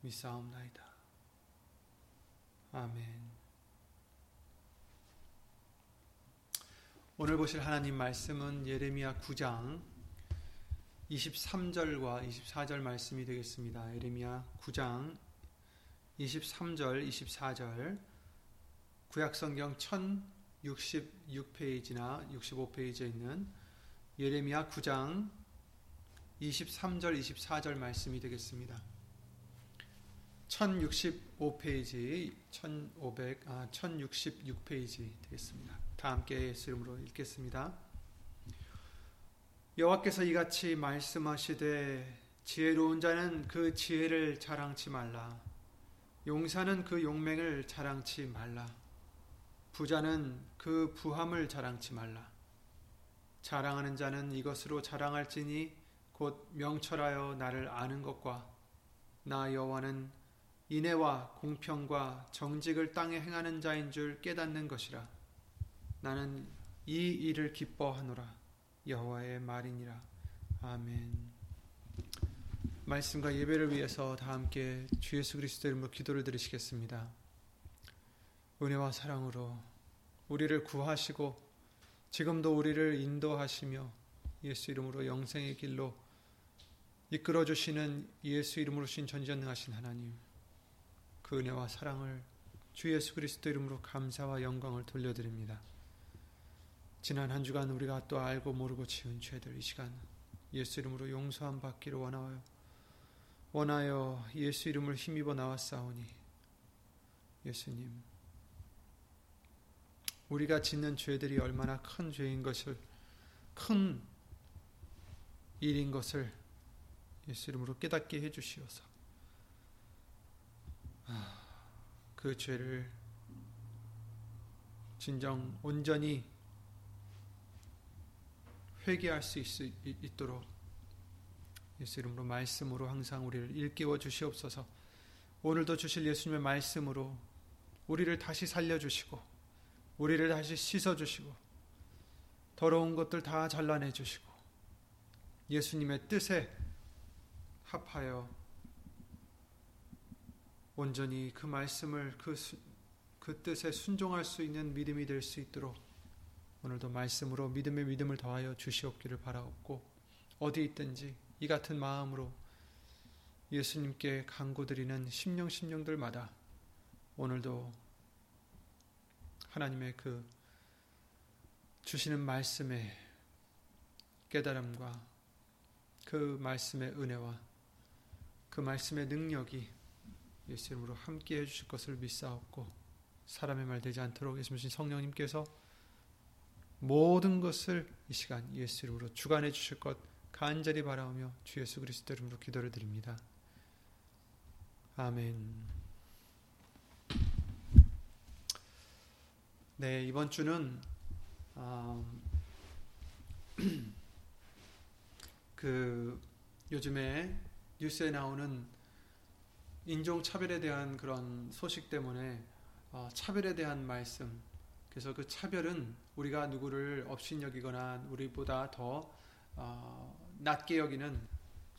믿사옵나이다. 아멘. 오늘 보실 하나님 말씀은 예레미야 9장 23절과 24절 말씀이 되겠습니다. 예레미야 9장 23절, 24절 구약성경 1066페이지나 65페이지에 있는 예레미야 9장 23절, 24절 말씀이 되겠습니다. 1065페이지, 1500, 아, 1066페이지 되겠습니다. 다 함께 예수 이름으로 읽겠습니다. 여호와께서 이같이 말씀하시되 지혜로운 자는 그 지혜를 자랑치 말라. 용사는 그 용맹을 자랑치 말라. 부자는 그 부함을 자랑치 말라. 자랑하는 자는 이것으로 자랑할지니 곧 명철하여 나를 아는 것과 나 여호와는 인애와 공평과 정직을 땅에 행하는 자인 줄 깨닫는 것이라. 나는 이 일을 기뻐하노라. 여호와의 말이니라. 아멘. 말씀과 예배를 위해서 다 함께 주 예수 그리스도 이름으로 기도를 드리시겠습니다. 은혜와 사랑으로 우리를 구하시고 지금도 우리를 인도하시며 예수 이름으로 영생의 길로 이끌어 주시는 예수 이름으로 신 전지전능하신 하나님 그 은혜와 사랑을 주 예수 그리스도 이름으로 감사와 영광을 돌려드립니다. 지난 한 주간 우리가 또 알고 모르고 지은 죄들 이 시간 예수 이름으로 용서함 받기를 원하여 원하여 예수 이름을 힘입어 나왔사오니 예수님 우리가 짓는 죄들이 얼마나 큰 죄인 것을 큰 일인 것을 예수 이름으로 깨닫게 해 주시어서 그 죄를 진정 온전히 회개할 수 있, 있도록 예수 이름으로 말씀으로 항상 우리를 일깨워 주시옵소서. 오늘도 주실 예수님의 말씀으로 우리를 다시 살려 주시고 우리를 다시 씻어 주시고 더러운 것들 다 잘라내 주시고 예수님의 뜻에 합하여 온전히 그 말씀을 그, 그 뜻에 순종할 수 있는 믿음이 될 수 있도록 오늘도 말씀으로 믿음의 믿음을 더하여 주시옵기를 바라옵고 어디 있든지 이 같은 마음으로 예수님께 간구드리는 심령 심령들마다 오늘도 하나님의 그 주시는 말씀의 깨달음과 그 말씀의 은혜와 그 말씀의 능력이 예수 이름으로 함께 해주실 것을 믿사옵고 사람의 말 되지 않도록 예수님 성령님께서 모든 것을 이 시간 예수 이름으로 주관해 주실 것 간절히 바라오며 주 예수 그리스도 이름으로 기도를 드립니다. 아멘. 네 이번 주는 어, 그 요즘에 뉴스에 나오는 인종 차별에 대한 그런 소식 때문에 어, 차별에 대한 말씀. 그래서 그 차별은 우리가 누구를 업신여기거나 우리보다 더 어, 낮게 여기는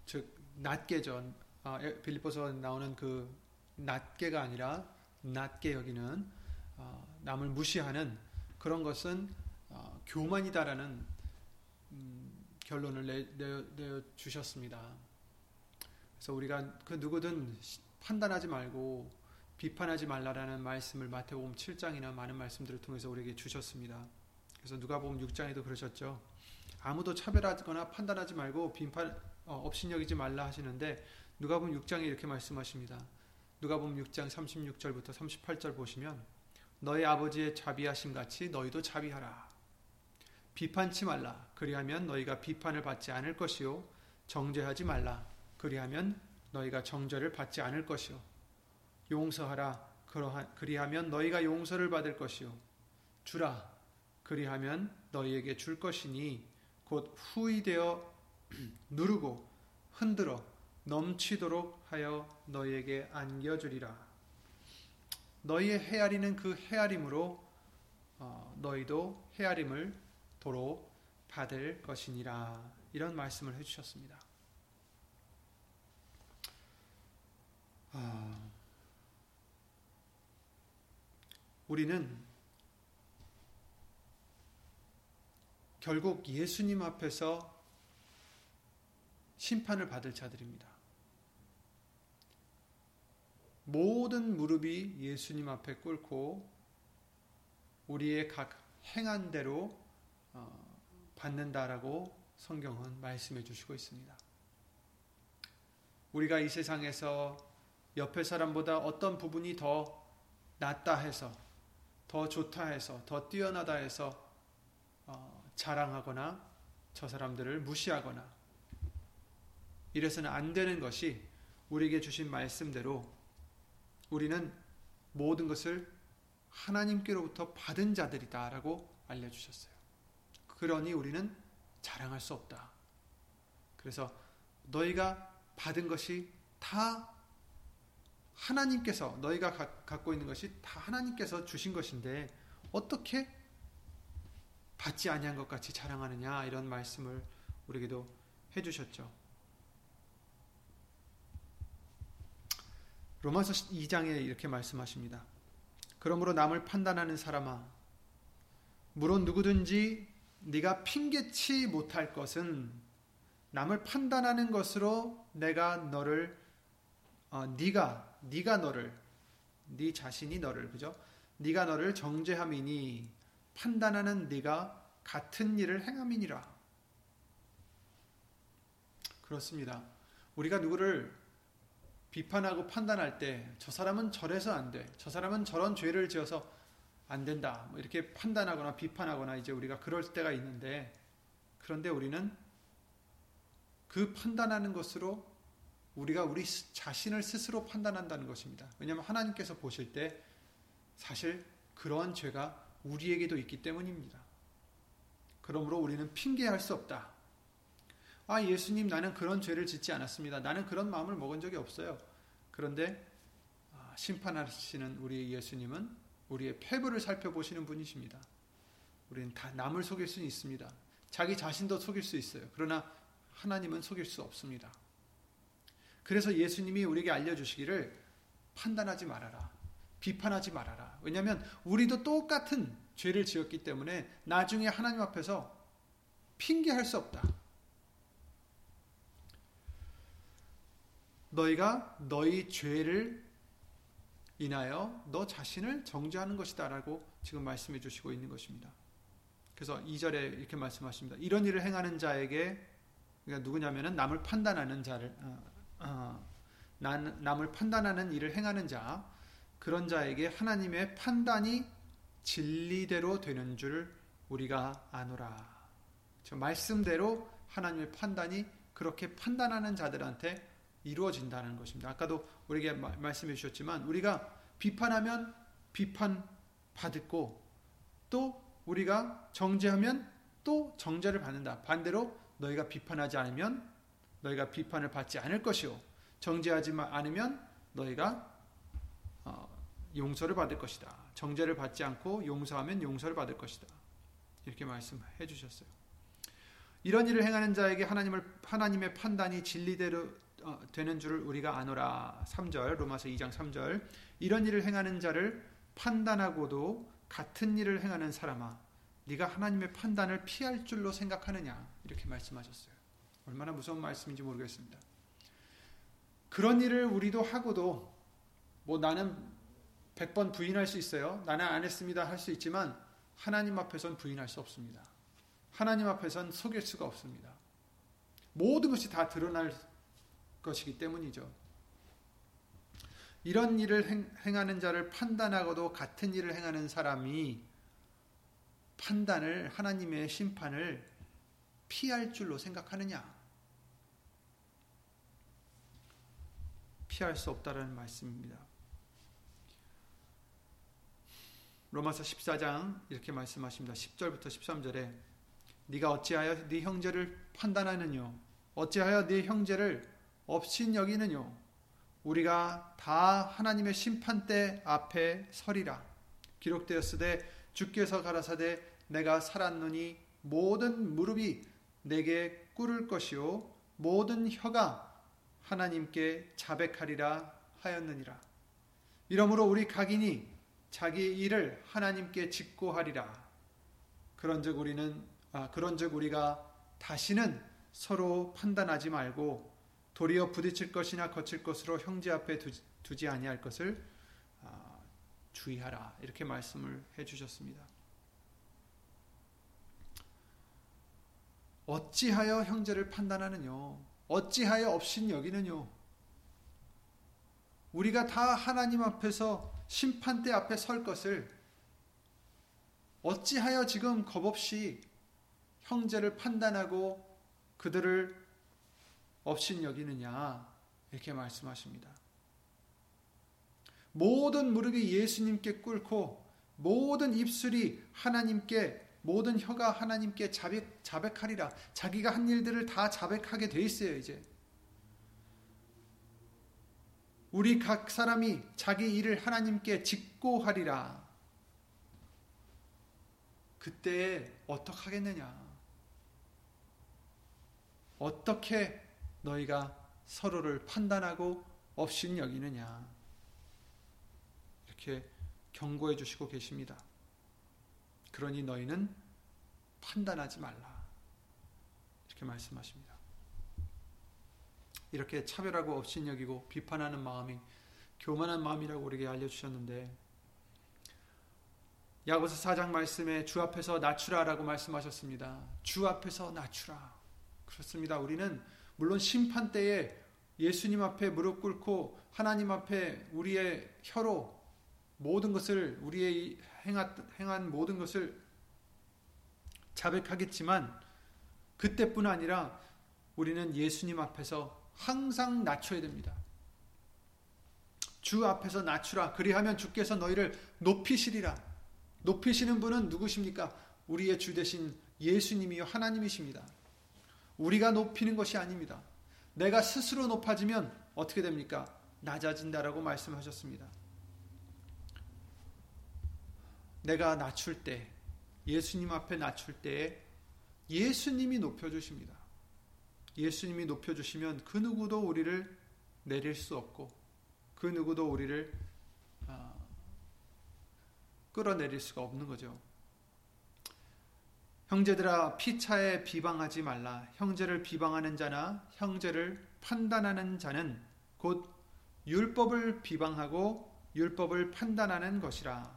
즉 낮게죠. 어, 빌립보서 나오는 그 낮게가 아니라 낮게 여기는 어, 남을 무시하는 그런 것은 어, 교만이다라는 음, 결론을 내, 내, 내 주셨습니다. 그래서 우리가 그 누구든 판단하지 말고 비판하지 말라라는 말씀을 마태복음 7장이나 많은 말씀들을 통해서 우리에게 주셨습니다. 그래서 누가복음 6장에도 그러셨죠. 아무도 차별하거나 판단하지 말고 비판 어, 업신여기지 말라 하시는데 누가복음 6장에 이렇게 말씀하십니다. 누가복음 6장 36절부터 38절 보시면 너희 아버지의 자비하심 같이 너희도 자비하라. 비판치 말라. 그리하면 너희가 비판을 받지 않을 것이요 정죄하지 말라. 그리하면 너희가 정죄를 받지 않을 것이요 용서하라. 그리하면 너희가 용서를 받을 것이요 주라. 그리하면 너희에게 줄 것이니 곧 후이되어 누르고 흔들어 넘치도록 하여 너희에게 안겨주리라. 너희의 헤아리는 그 헤아림으로 어, 너희도 헤아림을 도로 받을 것이니라. 이런 말씀을 해주셨습니다. 아, 우리는 결국 예수님 앞에서 심판을 받을 자들입니다. 모든 무릎이 예수님 앞에 꿇고 우리의 각 행한 대로 어, 받는다라고 성경은 말씀해 주시고 있습니다. 우리가 이 세상에서 옆에 사람보다 어떤 부분이 더 낫다 해서 더 좋다 해서 더 뛰어나다 해서 어, 자랑하거나 저 사람들을 무시하거나 이래서는 안 되는 것이 우리에게 주신 말씀대로 우리는 모든 것을 하나님께로부터 받은 자들이다라고 알려주셨어요. 그러니 우리는 자랑할 수 없다. 그래서 너희가 받은 것이 다 하나님께서 너희가 가, 갖고 있는 것이 다 하나님께서 주신 것인데 어떻게 받지 아니한 것 같이 자랑하느냐 이런 말씀을 우리에게도 해주셨죠. 로마서 2장에 이렇게 말씀하십니다. 그러므로 남을 판단하는 사람아 물론 누구든지 네가 핑계치 못할 것은 남을 판단하는 것으로 내가 너를 어, 네가 네가 너를 네 자신이 너를 그죠? 네가 너를 정죄함이니 판단하는 네가 같은 일을 행함이니라. 그렇습니다. 우리가 누구를 비판하고 판단할 때 저 사람은 저래서 안 돼. 저 사람은 저런 죄를 지어서 안 된다. 뭐 이렇게 판단하거나 비판하거나 이제 우리가 그럴 때가 있는데 그런데 우리는 그 판단하는 것으로 우리가 우리 자신을 스스로 판단한다는 것입니다. 왜냐하면 하나님께서 보실 때 사실 그러한 죄가 우리에게도 있기 때문입니다. 그러므로 우리는 핑계할 수 없다. 아, 예수님, 나는 그런 죄를 짓지 않았습니다. 나는 그런 마음을 먹은 적이 없어요. 그런데 아, 심판하시는 우리 예수님은 우리의 패부를 살펴보시는 분이십니다. 우리는 다 남을 속일 수는 있습니다. 자기 자신도 속일 수 있어요. 그러나 하나님은 속일 수 없습니다. 그래서 예수님이 우리에게 알려주시기를 판단하지 말아라. 비판하지 말아라. 왜냐하면 우리도 똑같은 죄를 지었기 때문에 나중에 하나님 앞에서 핑계할 수 없다. 너희가 너희 죄를 인하여 너 자신을 정죄하는 것이다 라고 지금 말씀해 주시고 있는 것입니다. 그래서 2절에 이렇게 말씀하십니다. 이런 일을 행하는 자에게 그러니까 누구냐면은 남을 판단하는 자를 어, 어, 난, 남을 판단하는 일을 행하는 자 그런 자에게 하나님의 판단이 진리대로 되는 줄 우리가 아노라. 저 말씀대로 하나님의 판단이 그렇게 판단하는 자들한테 이루어진다는 것입니다. 아까도 우리에게 말씀해 주셨지만 우리가 비판하면 비판 받고 또 우리가 정죄하면 또 정죄를 받는다. 반대로 너희가 비판하지 않으면 너희가 비판을 받지 않을 것이요 정죄하지 않으면 너희가 어, 용서를 받을 것이다. 정죄를 받지 않고 용서하면 용서를 받을 것이다. 이렇게 말씀해 주셨어요. 이런 일을 행하는 자에게 하나님을 하나님의 판단이 진리대로 어, 되는 줄을 우리가 아노라. 3절 로마서 2장 3절 이런 일을 행하는 자를 판단하고도 같은 일을 행하는 사람아 네가 하나님의 판단을 피할 줄로 생각하느냐 이렇게 말씀하셨어요. 얼마나 무서운 말씀인지 모르겠습니다. 그런 일을 우리도 하고도 뭐 나는 100번 부인할 수 있어요. 나는 안 했습니다 할 수 있지만 하나님 앞에선 부인할 수 없습니다. 하나님 앞에선 속일 수가 없습니다. 모든 것이 다 드러날 것이기 때문이죠. 이런 일을 행, 하는 자를 판단하고도 같은 일을 행하는 사람이 판단을 하나님의 심판을 피할 줄로 생각하느냐? 피할 수 없다라는 말씀입니다. 로마서 14장 이렇게 말씀하십니다. 10절부터 13절에 네가 어찌하여 네 형제를 판단하느뇨 어찌하여 네 형제를 없인 여기느뇨 우리가 다 하나님의 심판대 앞에 서리라 기록되었으되 주께서 가라사대 내가 살았노니 모든 무릎이 내게 꿇을 것이요 모든 혀가 하나님께 자백하리라 하였느니라. 이러므로 우리 각인이 자기 일을 하나님께 직고하리라. 그런즉 우리는 아, 그런즉 우리가 다시는 서로 판단하지 말고 도리어 부딪힐 것이나 거칠 것으로 형제 앞에 두지 아니할 것을 아, 주의하라 이렇게 말씀을 해주셨습니다. 어찌하여 형제를 판단하느뇨? 어찌하여 없인 여기느뇨? 우리가 다 하나님 앞에서 심판대 앞에 설 것을 어찌하여 지금 겁없이 형제를 판단하고 그들을 없인 여기느냐 이렇게 말씀하십니다. 모든 무릎이 예수님께 꿇고 모든 입술이 하나님께 모든 혀가 하나님께 자백, 자백하리라. 자기가 한 일들을 다 자백하게 돼 있어요, 이제. 우리 각 사람이 자기 일을 하나님께 직고하리라. 그때 어떻게 하겠느냐? 어떻게 너희가 서로를 판단하고 없인 여기느냐? 이렇게 경고해 주시고 계십니다. 그러니 너희는 판단하지 말라. 이렇게 말씀하십니다. 이렇게 차별하고 업신여기고 비판하는 마음이 교만한 마음이라고 우리에게 알려주셨는데 야고서 4장 말씀에 주 앞에서 낮추라라고 말씀하셨습니다. 주 앞에서 낮추라. 그렇습니다. 우리는 물론 심판 때에 예수님 앞에 무릎 꿇고 하나님 앞에 우리의 혀로 모든 것을 우리의 행한 모든 것을 자백하겠지만 그때뿐 아니라 우리는 예수님 앞에서 항상 낮춰야 됩니다. 주 앞에서 낮추라. 그리하면 주께서 너희를 높이시리라. 높이시는 분은 누구십니까? 우리의 주 대신 예수님이요 하나님이십니다. 우리가 높이는 것이 아닙니다. 내가 스스로 높아지면 어떻게 됩니까? 낮아진다라고 말씀하셨습니다. 내가 낮출 때, 예수님 앞에 낮출 때 예수님이 높여주십니다. 예수님이 높여주시면 그 누구도 우리를 내릴 수 없고 그 누구도 우리를 어, 끌어내릴 수가 없는 거죠. 형제들아 피차에 비방하지 말라. 형제를 비방하는 자나 형제를 판단하는 자는 곧 율법을 비방하고 율법을 판단하는 것이라.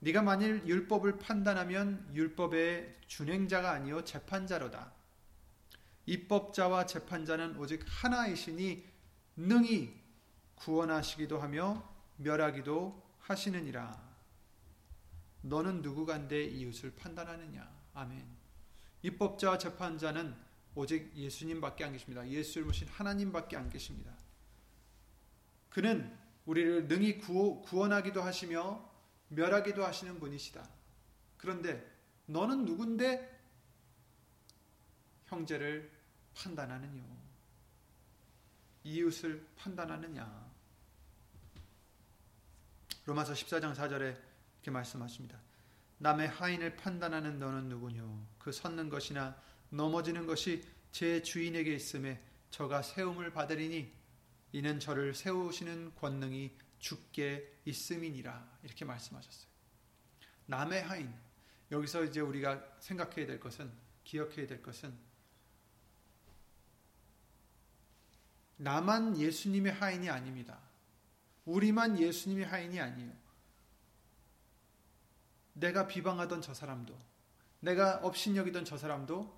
네가 만일 율법을 판단하면 율법의 준행자가 아니요 재판자로다. 입법자와 재판자는 오직 하나이시니 능히 구원하시기도 하며 멸하기도 하시느니라. 너는 누구간데 이웃을 판단하느냐? 아멘. 입법자와 재판자는 오직 예수님밖에 안 계십니다. 예수를 모신 하나님밖에 안 계십니다. 그는 우리를 능히 구원하기도 하시며 멸하기도 하시는 분이시다. 그런데 너는 누군데 형제를 판단하느냐? 이웃을 판단하느냐? 로마서 14장 4절에 이렇게 말씀하십니다. 남의 하인을 판단하는 너는 누구뇨? 그 섰는 것이나 넘어지는 것이 제 주인에게 있음에 저가 세움을 받으리니 이는 저를 세우시는 권능이 죽게 있음이니라 이렇게 말씀하셨어요. 남의 하인 여기서 이제 우리가 생각해야 될 것은 기억해야 될 것은 나만 예수님의 하인이 아닙니다. 우리만 예수님의 하인이 아니에요. 내가 비방하던 저 사람도, 내가 업신여기던 저 사람도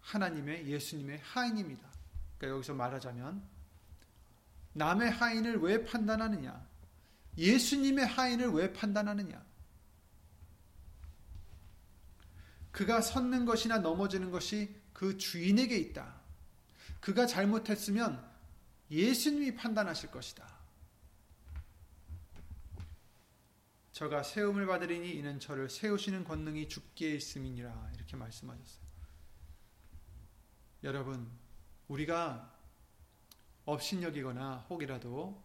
하나님의 예수님의 하인입니다. 그러니까 여기서 말하자면 남의 하인을 왜 판단하느냐? 예수님의 하인을 왜 판단하느냐? 그가 섰는 것이나 넘어지는 것이 그 주인에게 있다. 그가 잘못했으면 예수님이 판단하실 것이다. 저가 세움을 받으리니 이는 저를 세우시는 권능이 주께 있음이니라 이렇게 말씀하셨어요. 여러분, 우리가 업신여기거나 혹이라도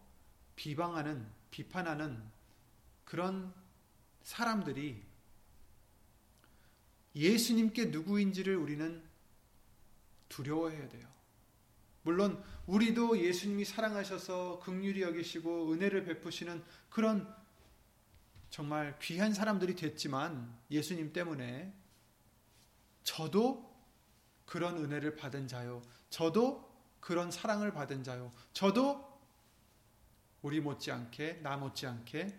비방하는 비판하는 그런 사람들이 예수님께 누구인지를 우리는 두려워해야 돼요. 물론 우리도 예수님이 사랑하셔서 극률이 여기시고 은혜를 베푸시는 그런 정말 귀한 사람들이 됐지만 예수님 때문에 저도 그런 은혜를 받은 자요. 저도 그런 사랑을 받은 자요. 저도 우리 못지않게 나 못지않게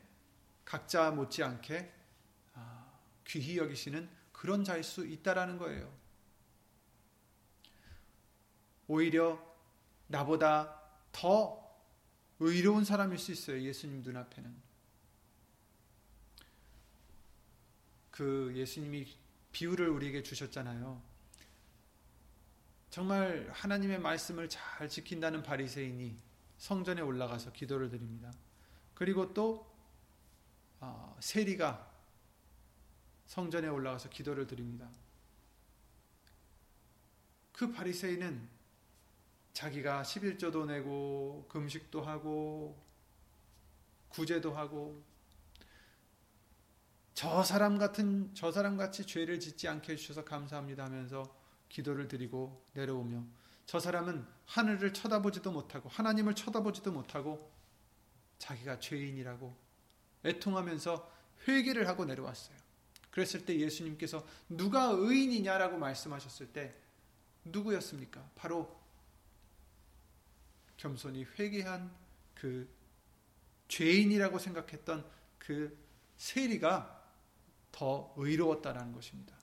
각자 못지않게 아, 귀히 여기시는 그런 자일 수 있다라는 거예요. 오히려 나보다 더 의로운 사람일 수 있어요. 예수님 눈앞에는. 그 예수님이 비유를 우리에게 주셨잖아요. 정말 하나님의 말씀을 잘 지킨다는 바리새인이 성전에 올라가서 기도를 드립니다. 그리고 또 어, 세리가 성전에 올라가서 기도를 드립니다. 그 바리새인은 자기가 11조도 내고 금식도 하고 구제도 하고 저 사람 같은 저 사람 같이 죄를 짓지 않게 해 주셔서 감사합니다 하면서 기도를 드리고 내려오며 저 사람은 하늘을 쳐다보지도 못하고 하나님을 쳐다보지도 못하고 자기가 죄인이라고 애통하면서 회개를 하고 내려왔어요. 그랬을 때 예수님께서 누가 의인이냐라고 말씀하셨을 때 누구였습니까? 바로 겸손히 회개한 그 죄인이라고 생각했던 그 세리가 더 의로웠다라는 것입니다.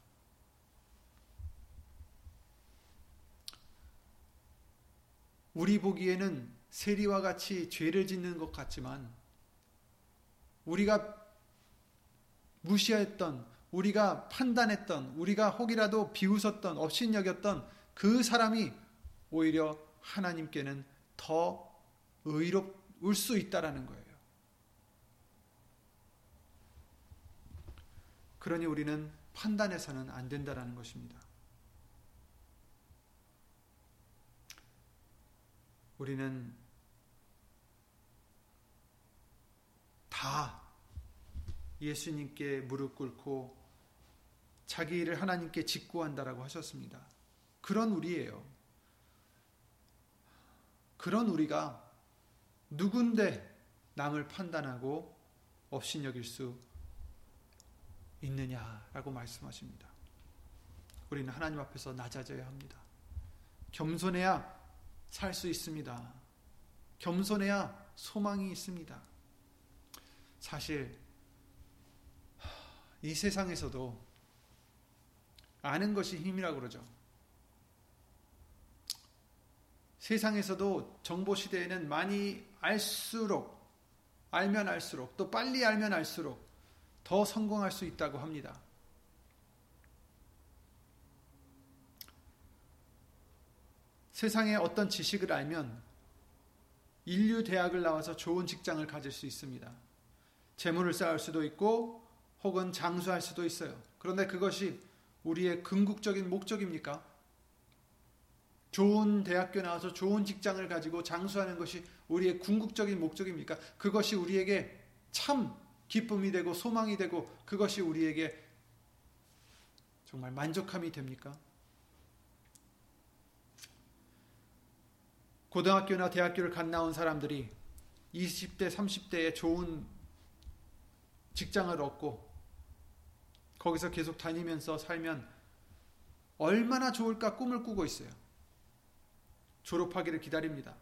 우리 보기에는 세리와 같이 죄를 짓는 것 같지만 우리가 무시했던 우리가 판단했던 우리가 혹이라도 비웃었던 업신여겼던 그 사람이 오히려 하나님께는 더 의롭을 수 있다라는 거예요. 그러니 우리는 판단해서는 안 된다라는 것입니다. 우리는 다 예수님께 무릎 꿇고 자기 일을 하나님께 직구한다라고 하셨습니다. 그런 우리예요. 그런 우리가 누군데 남을 판단하고 업신여길 수 있느냐라고 말씀하십니다. 우리는 하나님 앞에서 낮아져야 합니다. 겸손해야 살 수 있습니다. 겸손해야 소망이 있습니다. 사실 이 세상에서도 아는 것이 힘이라고 그러죠. 세상에서도 정보 시대에는 많이 알수록 알면 알수록 또 빨리 알면 알수록 더 성공할 수 있다고 합니다. 세상의 어떤 지식을 알면 인류 대학을 나와서 좋은 직장을 가질 수 있습니다. 재물을 쌓을 수도 있고 혹은 장수할 수도 있어요. 그런데 그것이 우리의 궁극적인 목적입니까? 좋은 대학교 나와서 좋은 직장을 가지고 장수하는 것이 우리의 궁극적인 목적입니까? 그것이 우리에게 참 기쁨이 되고 소망이 되고 그것이 우리에게 정말 만족함이 됩니까? 고등학교나 대학교를 갓 나온 사람들이 20대, 30대에 좋은 직장을 얻고 거기서 계속 다니면서 살면 얼마나 좋을까 꿈을 꾸고 있어요. 졸업하기를 기다립니다.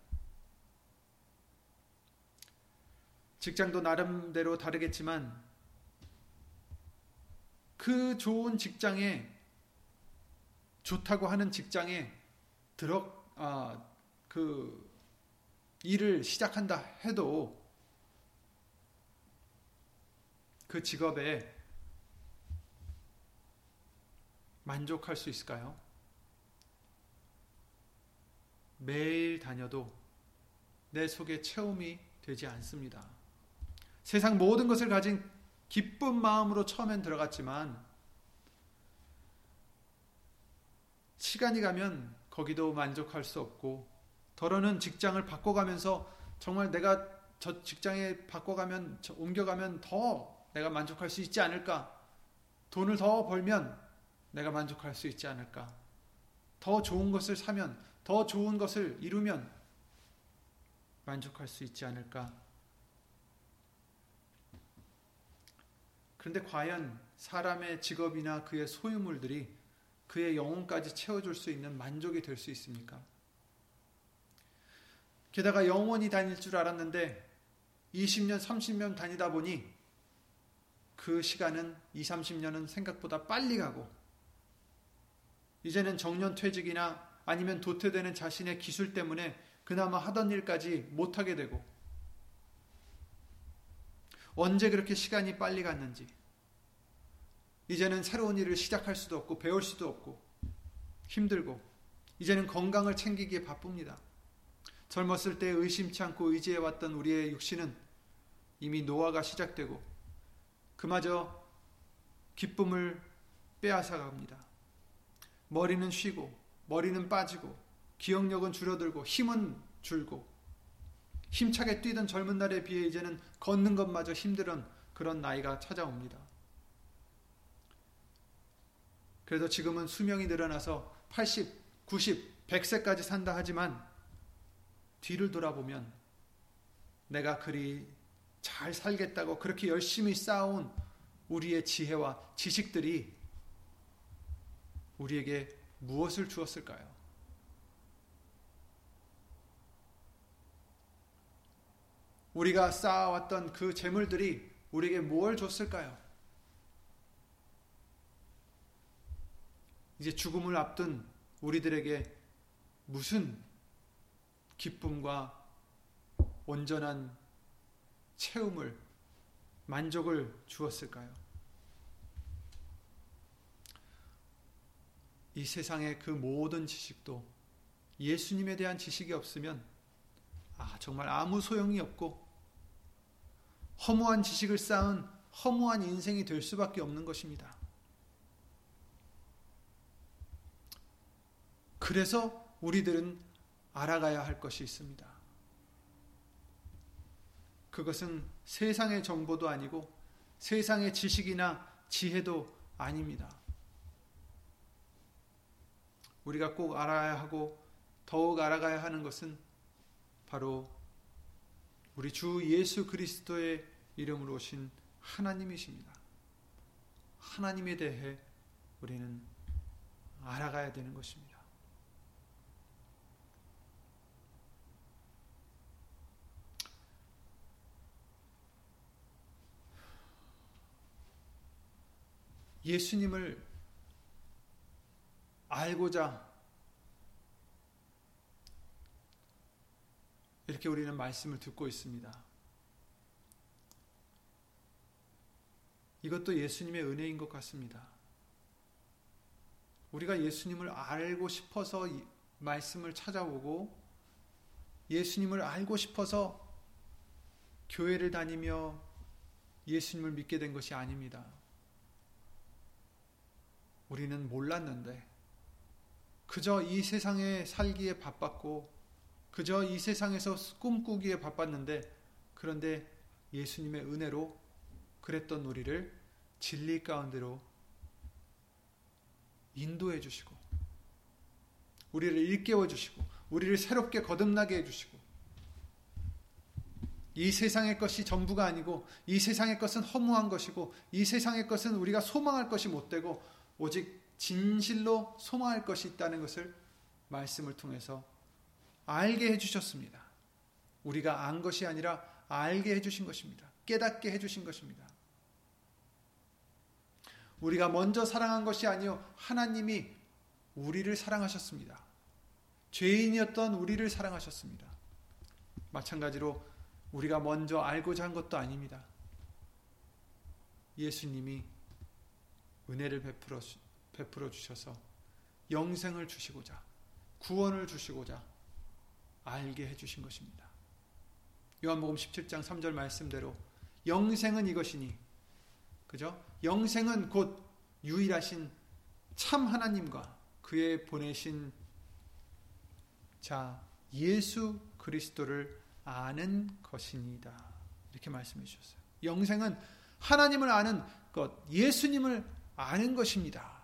직장도 나름대로 다르겠지만 그 좋은 직장에 좋다고 하는 직장에 들어 아, 그 일을 시작한다 해도 그 직업에 만족할 수 있을까요? 매일 다녀도 내 속에 체험이 되지 않습니다. 세상 모든 것을 가진 기쁜 마음으로 처음엔 들어갔지만 시간이 가면 거기도 만족할 수 없고 더러는 직장을 바꿔가면서 정말 내가 저 직장에 바꿔가면 옮겨가면 더 내가 만족할 수 있지 않을까? 돈을 더 벌면 내가 만족할 수 있지 않을까? 더 좋은 것을 사면 더 좋은 것을 이루면 만족할 수 있지 않을까? 그런데 과연 사람의 직업이나 그의 소유물들이 그의 영혼까지 채워줄 수 있는 만족이 될 수 있습니까? 게다가 영원히 다닐 줄 알았는데 20년, 30년 다니다 보니 그 시간은 2, 30년은 생각보다 빨리 가고 이제는 정년 퇴직이나 아니면 도태되는 자신의 기술 때문에 그나마 하던 일까지 못하게 되고 언제 그렇게 시간이 빨리 갔는지 이제는 새로운 일을 시작할 수도 없고 배울 수도 없고 힘들고 이제는 건강을 챙기기에 바쁩니다. 젊었을 때 의심치 않고 의지해 왔던 우리의 육신은 이미 노화가 시작되고 그마저 기쁨을 빼앗아 갑니다. 머리는 쉬고 머리는 빠지고 기억력은 줄어들고 힘은 줄고 힘차게 뛰던 젊은 날에 비해 이제는 걷는 것마저 힘든 그런 나이가 찾아옵니다. 그래도 지금은 수명이 늘어나서 80, 90, 100세까지 산다 하지만 뒤를 돌아보면 내가 그리 잘 살겠다고 그렇게 열심히 쌓아온 우리의 지혜와 지식들이 우리에게 무엇을 주었을까요? 우리가 쌓아왔던 그 재물들이 우리에게 뭘 줬을까요? 이제 죽음을 앞둔 우리들에게 무슨 기쁨과 온전한 체험을, 만족을 주었을까요? 이 세상의 그 모든 지식도 예수님에 대한 지식이 없으면 아, 정말 아무 소용이 없고 허무한 지식을 쌓은 허무한 인생이 될 수밖에 없는 것입니다. 그래서 우리들은 알아가야 할 것이 있습니다. 그것은 세상의 정보도 아니고 세상의 지식이나 지혜도 아닙니다. 우리가 꼭 알아야 하고 더욱 알아가야 하는 것은 바로 우리 주 예수 그리스도의 이름으로 오신 하나님이십니다. 하나님에 대해 우리는 알아가야 되는 것입니다. 예수님을 알고자 이렇게 우리는 말씀을 듣고 있습니다. 이것도 예수님의 은혜인 것 같습니다. 우리가 예수님을 알고 싶어서 말씀을 찾아오고 예수님을 알고 싶어서 교회를 다니며 예수님을 믿게 된 것이 아닙니다. 우리는 몰랐는데 그저 이 세상에 살기에 바빴고 그저 이 세상에서 꿈꾸기에 바빴는데 그런데 예수님의 은혜로 그랬던 우리를 진리 가운데로 인도해 주시고 우리를 일깨워 주시고 우리를 새롭게 거듭나게 해 주시고 이 세상의 것이 전부가 아니고 이 세상의 것은 허무한 것이고 이 세상의 것은 우리가 소망할 것이 못 되고 오직 진실로 소망할 것이 있다는 것을 말씀을 통해서 알게 해주셨습니다. 우리가 안 것이 아니라 알게 해주신 것입니다. 깨닫게 해주신 것입니다. 우리가 먼저 사랑한 것이 아니요 하나님이 우리를 사랑하셨습니다. 죄인이었던 우리를 사랑하셨습니다. 마찬가지로 우리가 먼저 알고자 한 것도 아닙니다. 예수님이 은혜를 베풀어, 베풀어 주셔서 영생을 주시고자 구원을 주시고자 알게 해 주신 것입니다. 요한복음 17장 3절 말씀대로 영생은 이것이니 그죠? 영생은 곧 유일하신 참 하나님과 그의 보내신 자 예수 그리스도를 아는 것이니다. 이렇게 말씀해 주셨어요. 영생은 하나님을 아는 것, 예수님을 아는 것입니다.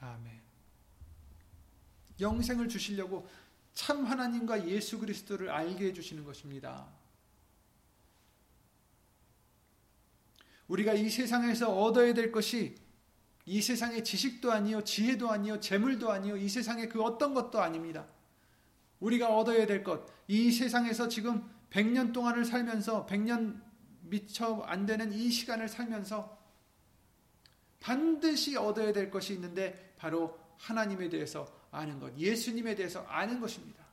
아멘. 영생을 주시려고 참 하나님과 예수 그리스도를 알게 해주시는 것입니다. 우리가 이 세상에서 얻어야 될 것이 이 세상의 지식도 아니요, 지혜도 아니요, 재물도 아니요, 이 세상의 그 어떤 것도 아닙니다. 우리가 얻어야 될 것, 이 세상에서 지금 100년 동안을 살면서 100년 미처 안 되는 이 시간을 살면서 반드시 얻어야 될 것이 있는데 바로 하나님에 대해서 아는 것, 예수님에 대해서 아는 것입니다.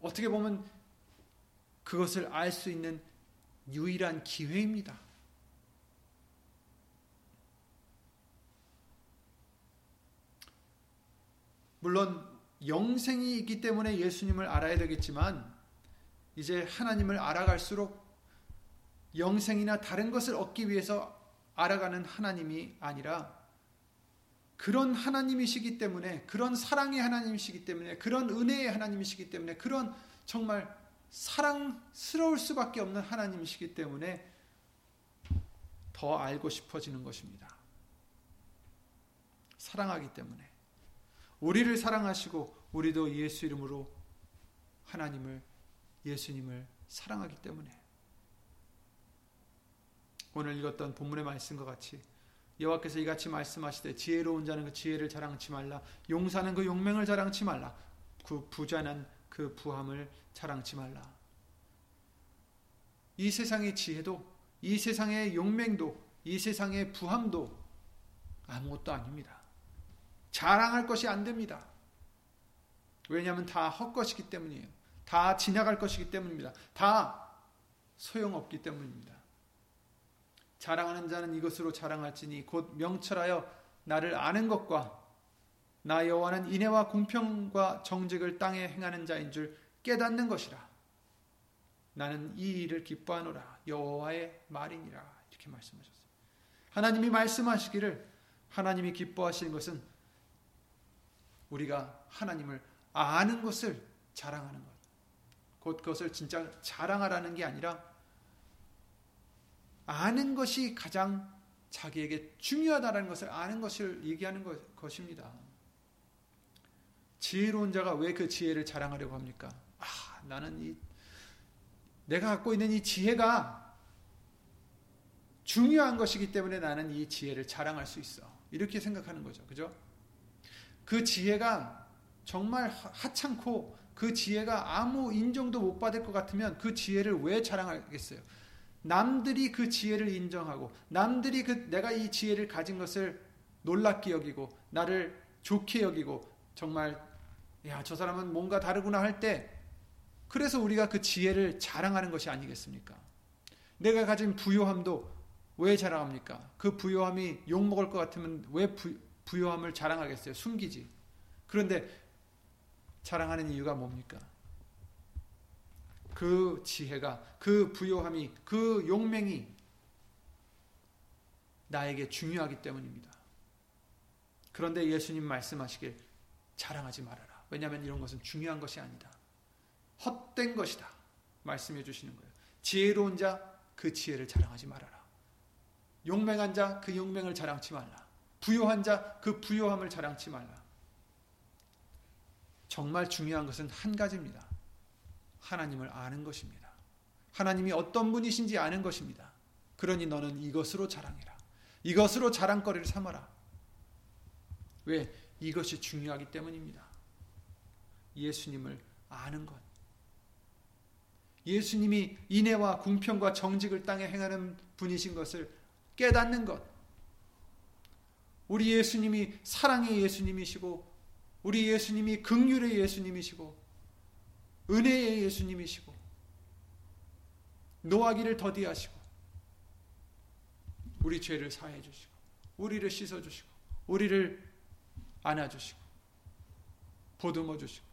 어떻게 보면 그것을 알 수 있는 유일한 기회입니다. 물론 영생이 있기 때문에 예수님을 알아야 되겠지만 이제 하나님을 알아갈수록 영생이나 다른 것을 얻기 위해서 알아가는 하나님이 아니라 그런 하나님이시기 때문에 그런 사랑의 하나님이시기 때문에 그런 은혜의 하나님이시기 때문에 그런 정말 사랑스러울 수밖에 없는 하나님이시기 때문에 더 알고 싶어지는 것입니다. 사랑하기 때문에 우리를 사랑하시고 우리도 예수 이름으로 하나님을 예수님을 사랑하기 때문에 오늘 읽었던 본문의 말씀과 같이 여호와께서 이같이 말씀하시되 지혜로운 자는 그 지혜를 자랑치 말라 용사는 그 용맹을 자랑치 말라 그 부자는 그 부함을 자랑치 말라 이 세상의 지혜도 이 세상의 용맹도 이 세상의 부함도 아무것도 아닙니다. 자랑할 것이 안 됩니다. 왜냐하면 다 헛것이기 때문이에요. 다 지나갈 것이기 때문입니다. 다 소용없기 때문입니다. 자랑하는 자는 이것으로 자랑할지니 곧 명철하여 나를 아는 것과 나 여호와는 인애와 공평과 정직을 땅에 행하는 자인 줄 깨닫는 것이라. 나는 이 일을 기뻐하노라. 여호와의 말이니라. 이렇게 말씀하셨어요. 하나님이 말씀하시기를 하나님이 기뻐하시는 것은 우리가 하나님을 아는 것을 자랑하는 것. 곧 그것을 진짜 자랑하라는 게 아니라 아는 것이 가장 자기에게 중요하다는 것을 아는 것을 얘기하는 것, 입니다 지혜로운 자가 왜 그 지혜를 자랑하려고 합니까? 아, 나는 이 내가 갖고 있는 이 지혜가 중요한 것이기 때문에 나는 이 지혜를 자랑할 수 있어. 이렇게 생각하는 거죠. 그죠? 그 지혜가 정말 하찮고 그 지혜가 아무 인정도 못 받을 것 같으면 그 지혜를 왜 자랑하겠어요? 남들이 그 지혜를 인정하고 남들이 그 내가 이 지혜를 가진 것을 놀랍게 여기고 나를 좋게 여기고 정말 야 저 사람은 뭔가 다르구나 할 때 그래서 우리가 그 지혜를 자랑하는 것이 아니겠습니까? 내가 가진 부요함도 왜 자랑합니까? 그 부요함이 욕 먹을 것 같으면 왜 부, 부요함을 자랑하겠어요? 숨기지. 그런데 자랑하는 이유가 뭡니까? 그 지혜가, 그 부요함이, 그 용맹이 나에게 중요하기 때문입니다. 그런데 예수님 말씀하시길 자랑하지 말아라. 왜냐하면 이런 것은 중요한 것이 아니다. 헛된 것이다. 말씀해 주시는 거예요. 지혜로운 자 그 지혜를 자랑하지 말아라. 용맹한 자 그 용맹을 자랑치 말라. 부요한 자 그 부요함을 자랑치 말라. 정말 중요한 것은 한 가지입니다. 하나님을 아는 것입니다. 하나님이 어떤 분이신지 아는 것입니다. 그러니 너는 이것으로 자랑해라. 이것으로 자랑거리를 삼아라. 왜? 이것이 중요하기 때문입니다. 예수님을 아는 것. 예수님이 인애와 궁평과 정직을 땅에 행하는 분이신 것을 깨닫는 것. 우리 예수님이 사랑의 예수님이시고 우리 예수님이 극률의 예수님이시고 은혜의 예수님이시고 노하기를 더디하시고 우리 죄를 사해 주시고 우리를 씻어 주시고 우리를 안아 주시고 보듬어 주시고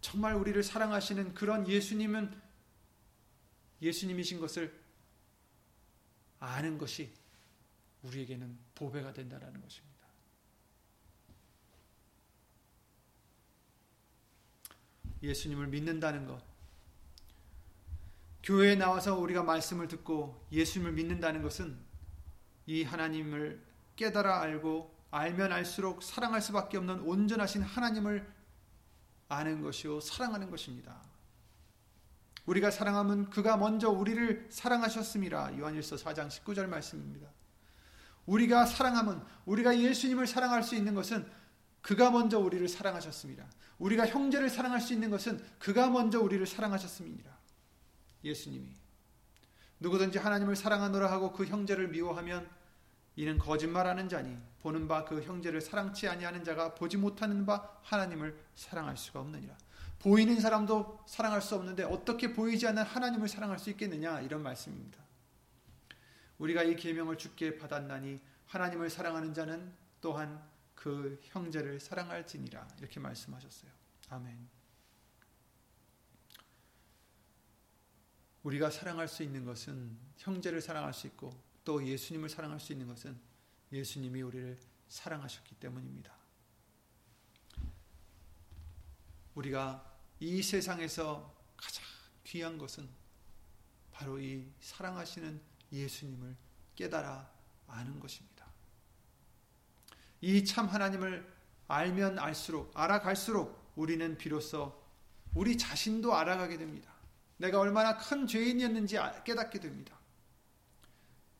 정말 우리를 사랑하시는 그런 예수님은 예수님이신 것을 아는 것이 우리에게는 보배가 된다는 것입니다. 예수님을 믿는다는 것. 교회에 나와서 우리가 말씀을 듣고 예수님을 믿는다는 것은 이 하나님을 깨달아 알고 알면 알수록 사랑할 수밖에 없는 온전하신 하나님을 아는 것이요 사랑하는 것입니다. 우리가 사랑하면 그가 먼저 우리를 사랑하셨습니다. 요한일서 4장 19절 말씀입니다. 우리가 사랑하면 우리가 예수님을 사랑할 수 있는 것은 그가 먼저 우리를 사랑하셨습니다. 우리가 형제를 사랑할 수 있는 것은 그가 먼저 우리를 사랑하셨습니다. 예수님이 누구든지 하나님을 사랑하노라 하고 그 형제를 미워하면 이는 거짓말하는 자니 보는 바 그 형제를 사랑치 아니하는 자가 보지 못하는 바 하나님을 사랑할 수가 없느니라. 보이는 사람도 사랑할 수 없는데 어떻게 보이지 않는 하나님을 사랑할 수 있겠느냐 이런 말씀입니다. 우리가 이 계명을 주께 받았나니 하나님을 사랑하는 자는 또한 그 형제를 사랑할지니라 이렇게 말씀하셨어요. 아멘. 우리가 사랑할 수 있는 것은 형제를 사랑할 수 있고 또 예수님을 사랑할 수 있는 것은 예수님이 우리를 사랑하셨기 때문입니다. 우리가 이 세상에서 가장 귀한 것은 바로 이 사랑하시는 예수님을 깨달아 아는 것입니다. 이 참 하나님을 알면 알수록 알아갈수록 우리는 비로소 우리 자신도 알아가게 됩니다. 내가 얼마나 큰 죄인이었는지 깨닫게 됩니다.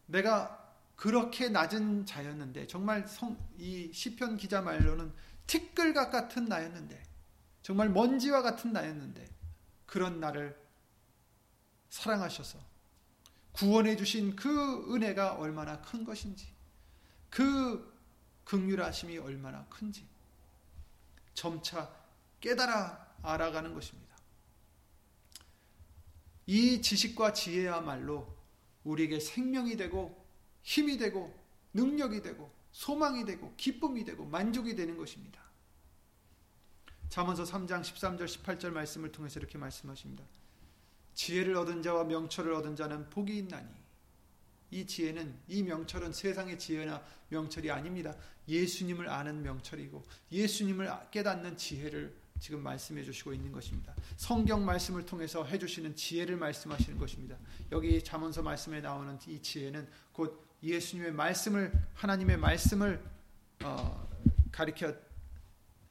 내가 그렇게 낮은 자였는데 정말 성, 이 시편 기자 말로는 티끌각 같은 나였는데 정말 먼지와 같은 나였는데 그런 나를 사랑하셔서 구원해 주신 그 은혜가 얼마나 큰 것인지 그 극률하심이 얼마나 큰지 점차 깨달아 알아가는 것입니다. 이 지식과 지혜야말로 우리에게 생명이 되고 힘이 되고 능력이 되고 소망이 되고 기쁨이 되고 만족이 되는 것입니다. 잠언서 3장 13절 18절 말씀을 통해서 이렇게 말씀하십니다. 지혜를 얻은 자와 명철을 얻은 자는 복이 있나니 이 지혜는 이 명철은 세상의 지혜나 명철이 아닙니다. 예수님을 아는 명철이고 예수님을 깨닫는 지혜를 지금 말씀해 주시고 있는 것입니다. 성경 말씀을 통해서 해 주시는 지혜를 말씀하시는 것입니다. 여기 잠언서 말씀에 나오는 이 지혜는 곧 예수님의 말씀을 하나님의 말씀을 어, 가르쳐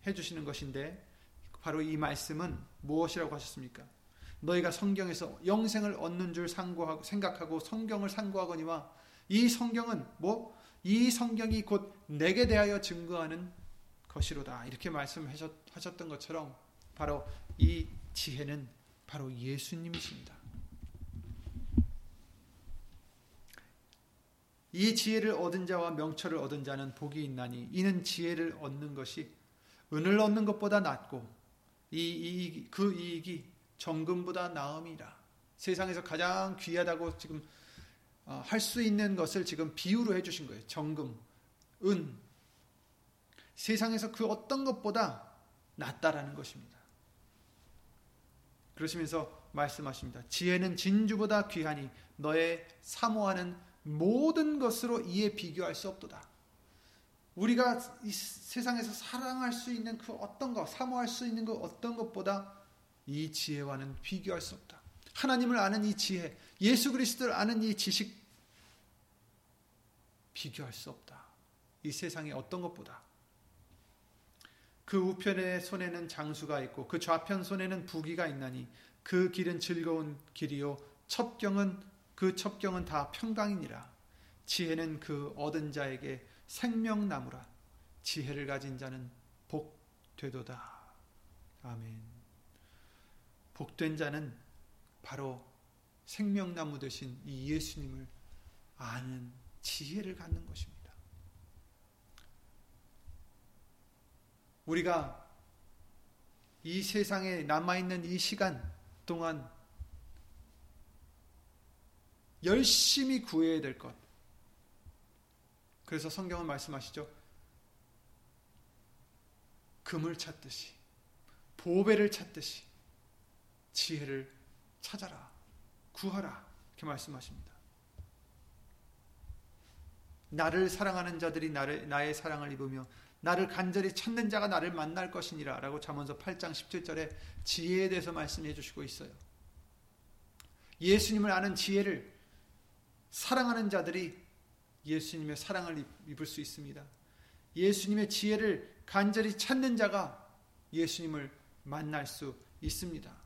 해 주시는 것인데 바로 이 말씀은 무엇이라고 하셨습니까? 너희가 성경에서 영생을 얻는 줄 상고하고 생각하고 성경을 상고하거니와 이 성경은 뭐 이 성경이 곧 내게 대하여 증거하는 것이로다. 이렇게 말씀하셨던 것처럼 바로 이 지혜는 바로 예수님이십니다. 이 지혜를 얻은 자와 명철을 얻은 자는 복이 있나니 이는 지혜를 얻는 것이 은을 얻는 것보다 낫고 이 이익 그 이익이 정금보다 나음이라. 세상에서 가장 귀하다고 지금 어, 할수 있는 것을 지금 비유로 해주신 거예요. 정금, 은, 세상에서 그 어떤 것보다 낫다라는 것입니다. 그러시면서 말씀하십니다. 지혜는 진주보다 귀하니 너의 사모하는 모든 것으로 이에 비교할 수 없도다. 우리가 이 세상에서 사랑할 수 있는 그 어떤 것, 사모할 수 있는 그 어떤 것보다 이 지혜와는 비교할 수 없다. 하나님을 아는 이 지혜, 예수 그리스도를 아는 이 지식 비교할 수 없다. 이 세상의 어떤 것보다. 그 우편의 손에는 장수가 있고 그 좌편 손에는 부기가 있나니 그 길은 즐거운 길이요 첩경은 그 첩경은 다 평강이니라. 지혜는 그 얻은 자에게 생명나무라. 지혜를 가진 자는 복 되도다. 아멘 복된 자는 바로 생명나무 되신 이 예수님을 아는 지혜를 갖는 것입니다. 우리가 이 세상에 남아있는 이 시간 동안 열심히 구해야 될 것. 그래서 성경은 말씀하시죠. 금을 찾듯이, 보배를 찾듯이, 지혜를 찾아라, 구하라. 이렇게 말씀하십니다. 나를 사랑하는 자들이 나를, 나의 사랑을 입으며 나를 간절히 찾는 자가 나를 만날 것이니라 라고 잠언서 8장 17절에 지혜에 대해서 말씀해 주시고 있어요. 예수님을 아는 지혜를 사랑하는 자들이 예수님의 사랑을 입을 수 있습니다. 예수님의 지혜를 간절히 찾는 자가 예수님을 만날 수 있습니다.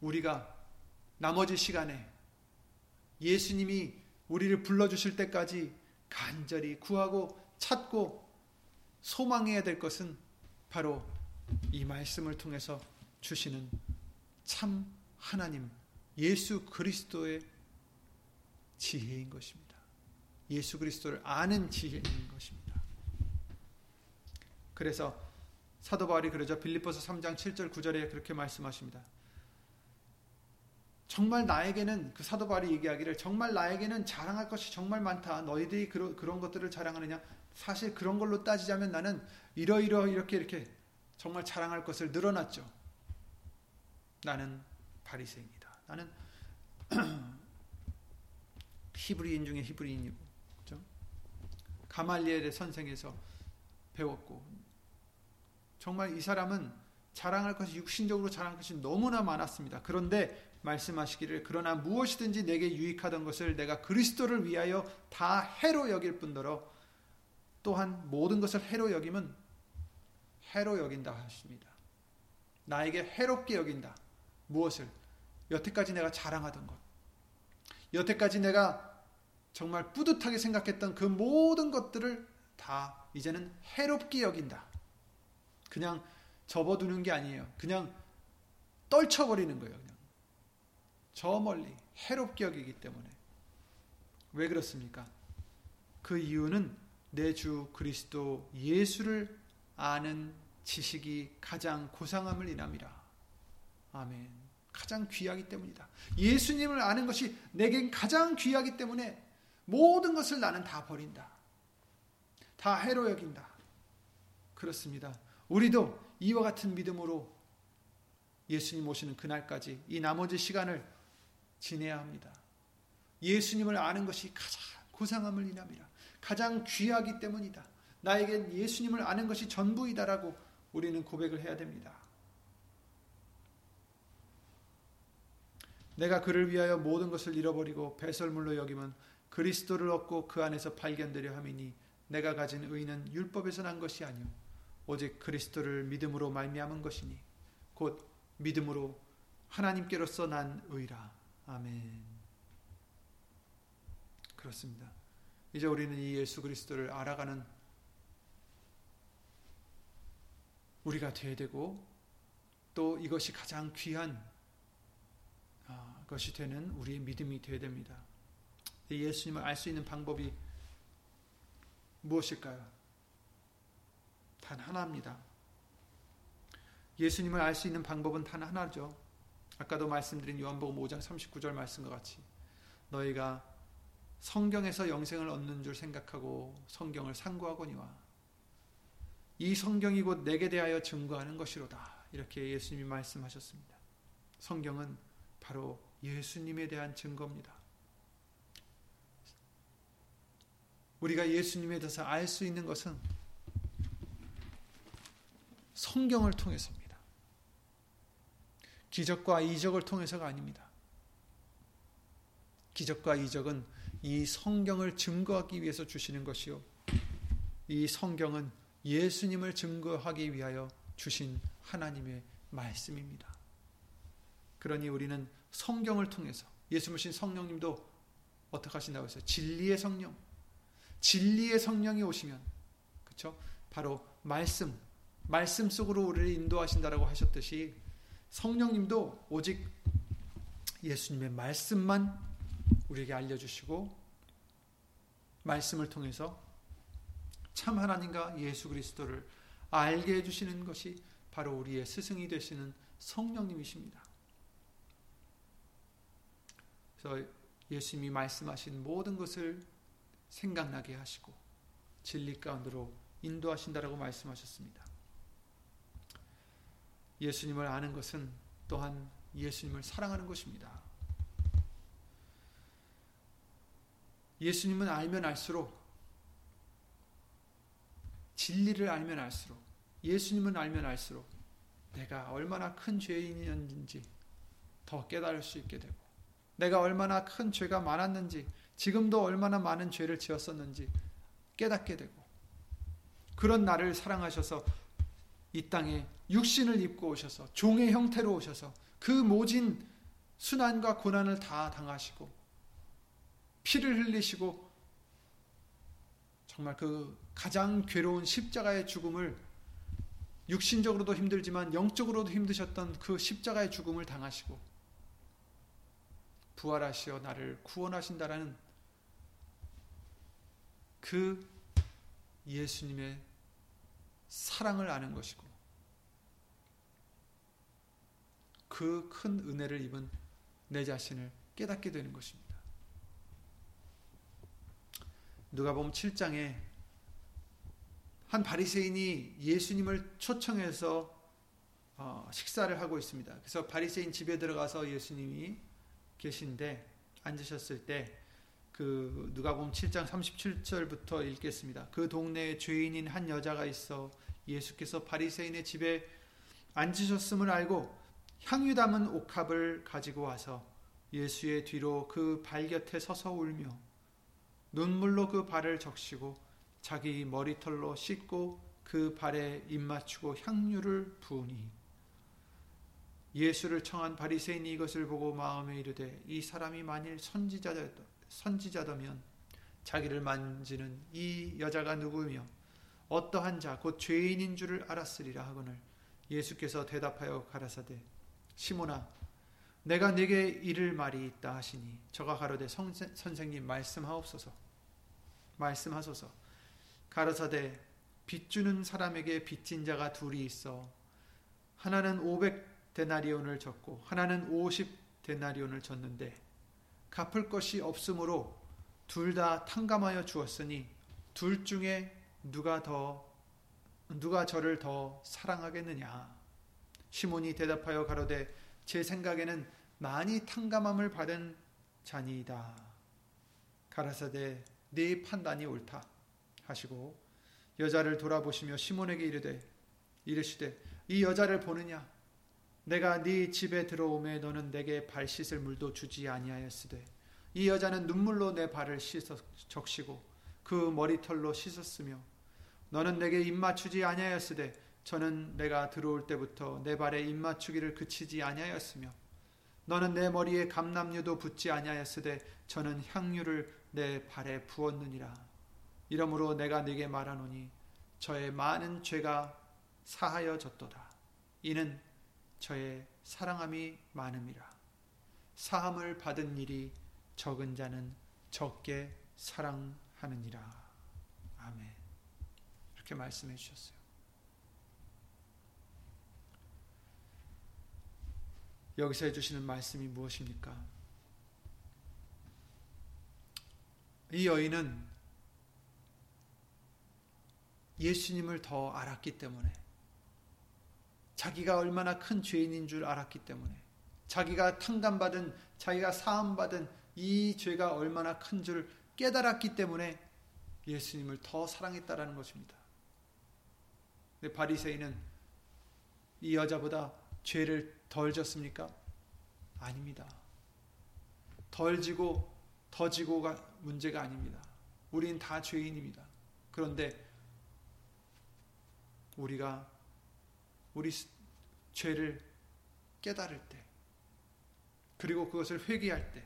우리가 나머지 시간에 예수님이 우리를 불러주실 때까지 간절히 구하고 찾고 소망해야 될 것은 바로 이 말씀을 통해서 주시는 참 하나님 예수 그리스도의 지혜인 것입니다. 예수 그리스도를 아는 지혜인 것입니다. 그래서 사도 바울이 그러죠. 빌립보서 3장 7절 9절에 그렇게 말씀하십니다. 정말 나에게는 그 사도 바울이 얘기하기를 정말 나에게는 자랑할 것이 정말 많다. 너희들이 그러, 그런 것들을 자랑하느냐? 사실 그런 걸로 따지자면 나는 이러이러 이렇게 이렇게 정말 자랑할 것을 늘어났죠. 나는 바리새인이다. 나는 히브리인 중에 히브리인이고, 그죠? 가말리엘의 선생에서 배웠고, 정말 이 사람은 자랑할 것이 육신적으로 자랑할 것이 너무나 많았습니다. 그런데 말씀하시기를 그러나 무엇이든지 내게 유익하던 것을 내가 그리스도를 위하여 다 해로 여길 뿐더러 또한 모든 것을 해로 여기면 해로 여긴다 하십니다. 나에게 해롭게 여긴다. 무엇을? 여태까지 내가 자랑하던 것. 여태까지 내가 정말 뿌듯하게 생각했던 그 모든 것들을 다 이제는 해롭게 여긴다. 그냥 접어두는 게 아니에요. 그냥 떨쳐버리는 거예요. 저 멀리 해롭게 여기기 때문에. 왜 그렇습니까? 그 이유는 내 주 그리스도 예수를 아는 지식이 가장 고상함을 인함이라. 아멘. 가장 귀하기 때문이다. 예수님을 아는 것이 내겐 가장 귀하기 때문에 모든 것을 나는 다 버린다. 다 해로 여긴다. 그렇습니다. 우리도 이와 같은 믿음으로 예수님 오시는 그날까지 이 나머지 시간을 지내야 합니다. 예수님을 아는 것이 가장 고상함을 인함이라. 가장 귀하기 때문이다. 나에겐 예수님을 아는 것이 전부이다라고 우리는 고백을 해야 됩니다. 내가 그를 위하여 모든 것을 잃어버리고 배설물로 여기면 그리스도를 얻고 그 안에서 발견되려 함이니 내가 가진 의는 율법에서 난 것이 아니요 오직 그리스도를 믿음으로 말미암은 것이니 곧 믿음으로 하나님께로서 난 의라. 아멘. 그렇습니다. 이제 우리는 이 예수 그리스도를 알아가는 우리가 되어야 되고 또 이것이 가장 귀한 아, 것이 되는 우리의 믿음이 되어야 됩니다. 예수님을 알 수 있는 방법이 무엇일까요? 단 하나입니다. 예수님을 알 수 있는 방법은 단 하나죠. 아까도 말씀드린 요한복음 5장 39절 말씀과 같이 너희가 성경에서 영생을 얻는 줄 생각하고 성경을 상고하거니와 이 성경이 곧 내게 대하여 증거하는 것이로다. 이렇게 예수님이 말씀하셨습니다. 성경은 바로 예수님에 대한 증거입니다. 우리가 예수님에 대해서 알 수 있는 것은 성경을 통해서 기적과 이적을 통해서가 아닙니다. 기적과 이적은 이 성경을 증거하기 위해서 주시는 것이요. 이 성경은 예수님을 증거하기 위하여 주신 하나님의 말씀입니다. 그러니 우리는 성경을 통해서 예수 모신 성령님도 어떻게 하신다고 했어요? 진리의 성령. 진리의 성령이 오시면 그렇죠? 바로 말씀 말씀 속으로 우리를 인도하신다라고 하셨듯이 성령님도 오직 예수님의 말씀만 우리에게 알려주시고 말씀을 통해서 참 하나님과 예수 그리스도를 알게 해주시는 것이 바로 우리의 스승이 되시는 성령님이십니다. 그래서 예수님이 말씀하신 모든 것을 생각나게 하시고 진리 가운데로 인도하신다라고 말씀하셨습니다. 예수님을 아는 것은 또한 예수님을 사랑하는 것입니다. 예수님은 알면 알수록 진리를 알면 알수록 예수님은 알면 알수록 내가 얼마나 큰 죄인이었는지 더 깨달을 수 있게 되고 내가 얼마나 큰 죄가 많았는지 지금도 얼마나 많은 죄를 지었었는지 깨닫게 되고 그런 나를 사랑하셔서 이 땅에 육신을 입고 오셔서 종의 형태로 오셔서 그 모진 순환과 고난을 다 당하시고 피를 흘리시고 정말 그 가장 괴로운 십자가의 죽음을 육신적으로도 힘들지만 영적으로도 힘드셨던 그 십자가의 죽음을 당하시고 부활하시어 나를 구원하신다라는 그 예수님의 사랑을 아는 것이고 그 큰 은혜를 입은 내 자신을 깨닫게 되는 것입니다. 누가 보면 7장에 한 바리새인이 예수님을 초청해서 어, 식사를 하고 있습니다. 그래서 바리새인 집에 들어가서 예수님이 계신데 앉으셨을 때 그 누가 보면 7장 37절부터 읽겠습니다. 그 동네에 죄인인 한 여자가 있어 예수께서 바리새인의 집에 앉으셨음을 알고 향유 담은 옥합을 가지고 와서 예수의 뒤로 그 발 곁에 서서 울며 눈물로 그 발을 적시고 자기 머리털로 씻고 그 발에 입 맞추고 향유를 부으니 예수를 청한 바리새인이 이것을 보고 마음에 이르되 이 사람이 만일 선지자다, 선지자다면 자기를 만지는 이 여자가 누구며 어떠한 자 곧 죄인인 줄을 알았으리라 하거늘 예수께서 대답하여 가라사대 시모나 내가 네게 이를 말이 있다 하시니 저가 가로되 선생님 말씀하옵소서. 말씀하소서. 가라사대 빚주는 사람에게 빚진 자가 둘이 있어 하나는 500 데나리온을 졌고 하나는 50 데나리온을 졌는데 갚을 것이 없으므로 둘 다 탕감하여 주었으니 둘 중에 누가 더 누가 저를 더 사랑하겠느냐? 시몬이 대답하여 가로되 제 생각에는 많이 탕감함을 받은 자니이다. 가라사대 네 판단이 옳다. 하시고 여자를 돌아보시며 시몬에게 이르되 이르시되 이 여자를 보느냐 내가 네 집에 들어오매 너는 내게 발 씻을 물도 주지 아니하였으되 이 여자는 눈물로 내 발을 씻어 적시고 그 머리털로 씻었으며 너는 내게 입 맞추지 아니하였으되 저는 내가 들어올 때부터 내 발에 입 맞추기를 그치지 아니하였으며 너는 내 머리에 감남류도 붓지 아니하였으되 저는 향유를 내 발에 부었느니라 이러므로 내가 네게 말하노니 저의 많은 죄가 사하여졌도다. 이는 저의 사랑함이 많음이라. 사함을 받은 일이 적은 자는 적게 사랑하느니라. 아멘. 이렇게 말씀해 주셨어요. 여기서 해주시는 말씀이 무엇입니까? 이 여인은 예수님을 더 알았기 때문에 자기가 얼마나 큰 죄인인 줄 알았기 때문에 자기가 탕감받은 자기가 사함받은 이 죄가 얼마나 큰 줄 깨달았기 때문에 예수님을 더 사랑했다라는 것입니다. 근데 바리새인은 이 여자보다 죄를 덜 졌습니까? 아닙니다. 덜 지고 더 지고가 문제가 아닙니다. 우린 다 죄인입니다. 그런데 우리가 우리 죄를 깨달을 때 그리고 그것을 회개할 때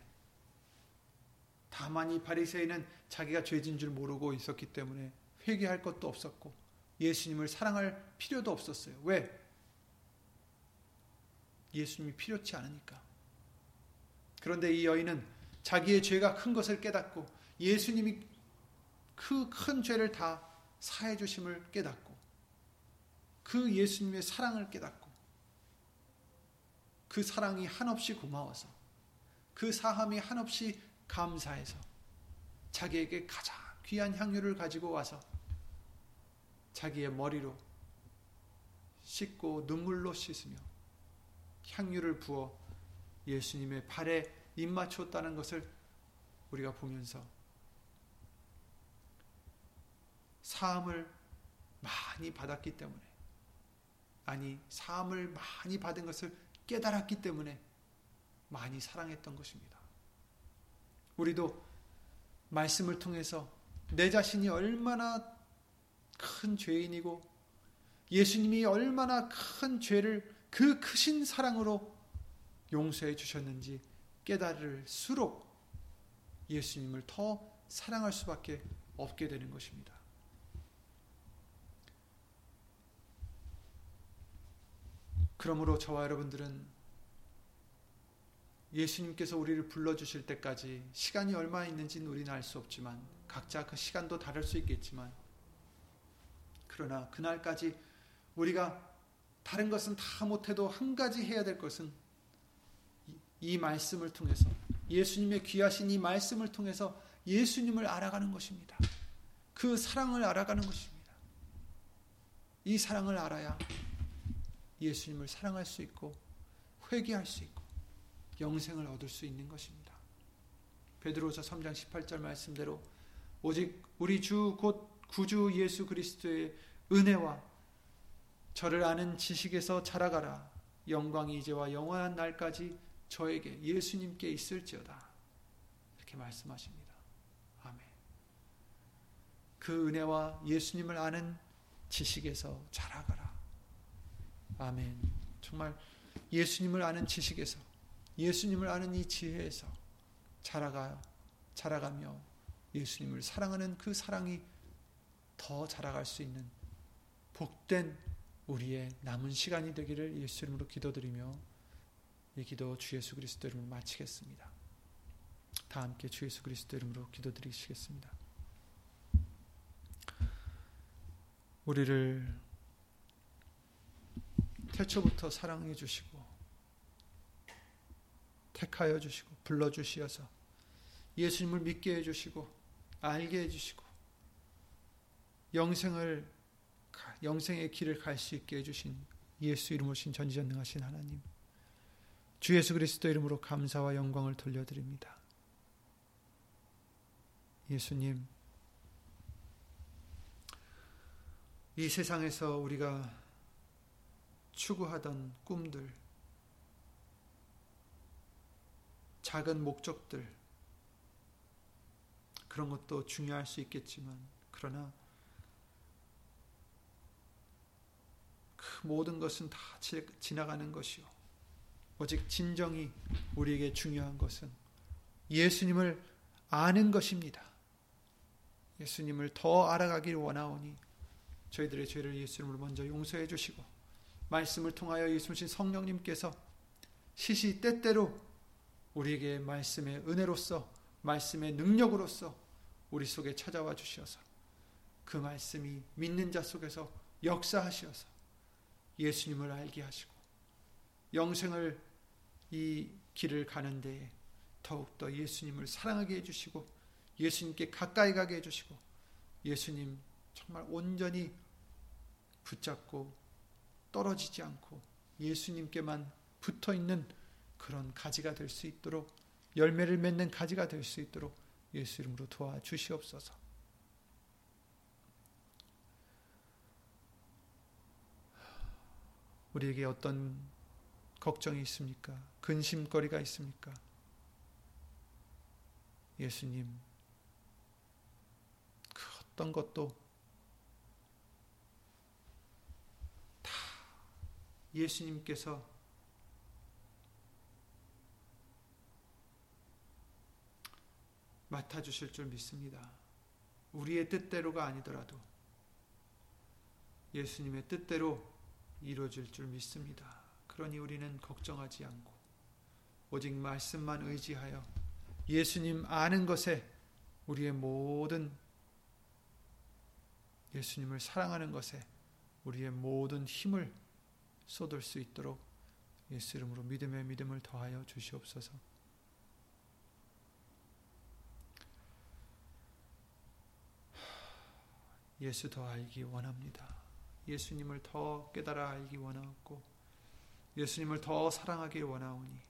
다만 이 바리새인은 자기가 죄진 줄 모르고 있었기 때문에 회개할 것도 없었고 예수님을 사랑할 필요도 없었어요. 왜? 예수님이 필요치 않으니까. 그런데 이 여인은 자기의 죄가 큰 것을 깨닫고 예수님이 그 큰 죄를 다 사해 주심을 깨닫고 그 예수님의 사랑을 깨닫고 그 사랑이 한없이 고마워서 그 사함이 한없이 감사해서 자기에게 가장 귀한 향유를 가지고 와서 자기의 머리로 씻고 눈물로 씻으며 향유를 부어 예수님의 발에 입맞췄다는 것을 우리가 보면서 사함을 많이 받았기 때문에 아니 사함을 많이 받은 것을 깨달았기 때문에 많이 사랑했던 것입니다. 우리도 말씀을 통해서 내 자신이 얼마나 큰 죄인이고 예수님이 얼마나 큰 죄를 그 크신 사랑으로 용서해 주셨는지 깨달을수록 예수님을 더 사랑할 수밖에 없게 되는 것입니다. 그러므로 저와 여러분들은 예수님께서 우리를 불러주실 때까지 시간이 얼마 있는지는 우리는 알 수 없지만 각자 그 시간도 다를 수 있겠지만 그러나 그날까지 우리가 다른 것은 다 못해도 한 가지 해야 될 것은 이 말씀을 통해서 예수님의 귀하신 이 말씀을 통해서 예수님을 알아가는 것입니다. 그 사랑을 알아가는 것입니다. 이 사랑을 알아야 예수님을 사랑할 수 있고 회개할 수 있고 영생을 얻을 수 있는 것입니다. 베드로서 3장 18절 말씀대로 오직 우리 주 곧 구주 예수 그리스도의 은혜와 저를 아는 지식에서 자라가라 영광이 이제와 영원한 날까지 저에게 예수님께 있을지어다. 이렇게 말씀하십니다. 아멘. 그 은혜와 예수님을 아는 지식에서 자라가라. 아멘. 정말 예수님을 아는 지식에서 예수님을 아는 이 지혜에서 자라가 자라가며 예수님을 사랑하는 그 사랑이 더 자라갈 수 있는 복된 우리의 남은 시간이 되기를 예수 이름으로 기도드리며 이 기도 주 예수 그리스도 이름으로 마치겠습니다. 다 함께 주 예수 그리스도 이름으로 기도드리시겠습니다. 우리를 태초부터 사랑해 주시고 택하여 주시고 불러 주시어서 예수님을 믿게 해 주시고 알게 해 주시고 영생을 영생의 길을 갈 수 있게 해 주신 예수 이름으로 신 전지전능하신 하나님 주 예수 그리스도 이름으로 감사와 영광을 돌려드립니다. 예수님 이 세상에서 우리가 추구하던 꿈들, 작은 목적들, 그런 것도 중요할 수 있겠지만, 그러나 그 모든 것은 다 지나가는 것이요. 오직 진정이 우리에게 중요한 것은 예수님을 아는 것입니다. 예수님을 더 알아가길 원하오니 저희들의 죄를 예수님으로 먼저 용서해 주시고 말씀을 통하여 예수님 성령님께서 시시 때때로 우리에게 말씀의 은혜로서 말씀의 능력으로서 우리 속에 찾아와 주시어서 그 말씀이 믿는 자 속에서 역사하시어서 예수님을 알게 하시고 영생을 이 길을 가는 데에 더욱더 예수님을 사랑하게 해주시고 예수님께 가까이 가게 해주시고 예수님 정말 온전히 붙잡고 떨어지지 않고 예수님께만 붙어 있는 그런 가지가 될 수 있도록 열매를 맺는 가지가 될 수 있도록 예수 이름으로 도와주시옵소서. 우리에게 어떤 걱정이 있습니까? 근심거리가 있습니까? 예수님, 그 어떤 것도 예수님께서 맡아 주실 줄 믿습니다. 우리의 뜻대로가 아니더라도 예수님의 뜻대로 이루어질 줄 믿습니다. 그러니 우리는 걱정하지 않고 오직 말씀만 의지하여 예수님 아는 것에 우리의 모든 예수님을 사랑하는 것에 우리의 모든 힘을 쏟을 수 있도록 예수 이름으로 믿음의 믿음을 더하여 주시옵소서. 예수 더 알기 원합니다. 예수님을 더 깨달아 알기 원하고 예수님을 더 사랑하기 원하오니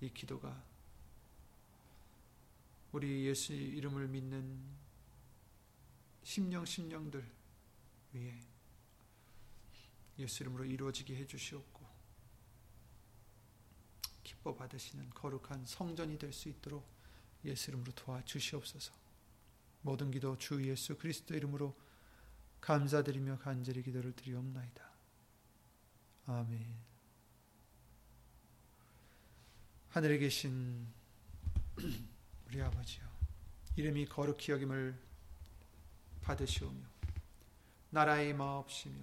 이 기도가 우리 예수 이름을 믿는 심령 심령들 위에 예수 이름으로 이루어지게 해 주시옵고 기뻐 받으시는 거룩한 성전이 될 수 있도록 예수 이름으로 도와 주시옵소서. 모든 기도 주 예수 그리스도 이름으로 감사드리며 간절히 기도를 드리옵나이다. 아멘. 하늘에 계신 우리 아버지여, 이름이 거룩히 여김을 받으시오며, 나라의 마옵시며,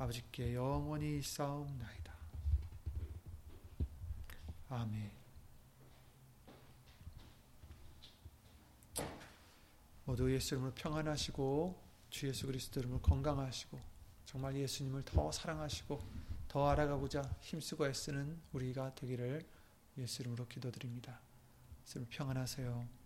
아버지께 영원히 싸움나이다. 아멘 모두 예수 이름으로 평안하시고 주 예수 그리스도 이름으로 건강하시고 정말 예수님을 더 사랑하시고 더 알아가고자 힘쓰고 애쓰는 우리가 되기를 예수 이름으로 기도드립니다. 예수님 평안하세요.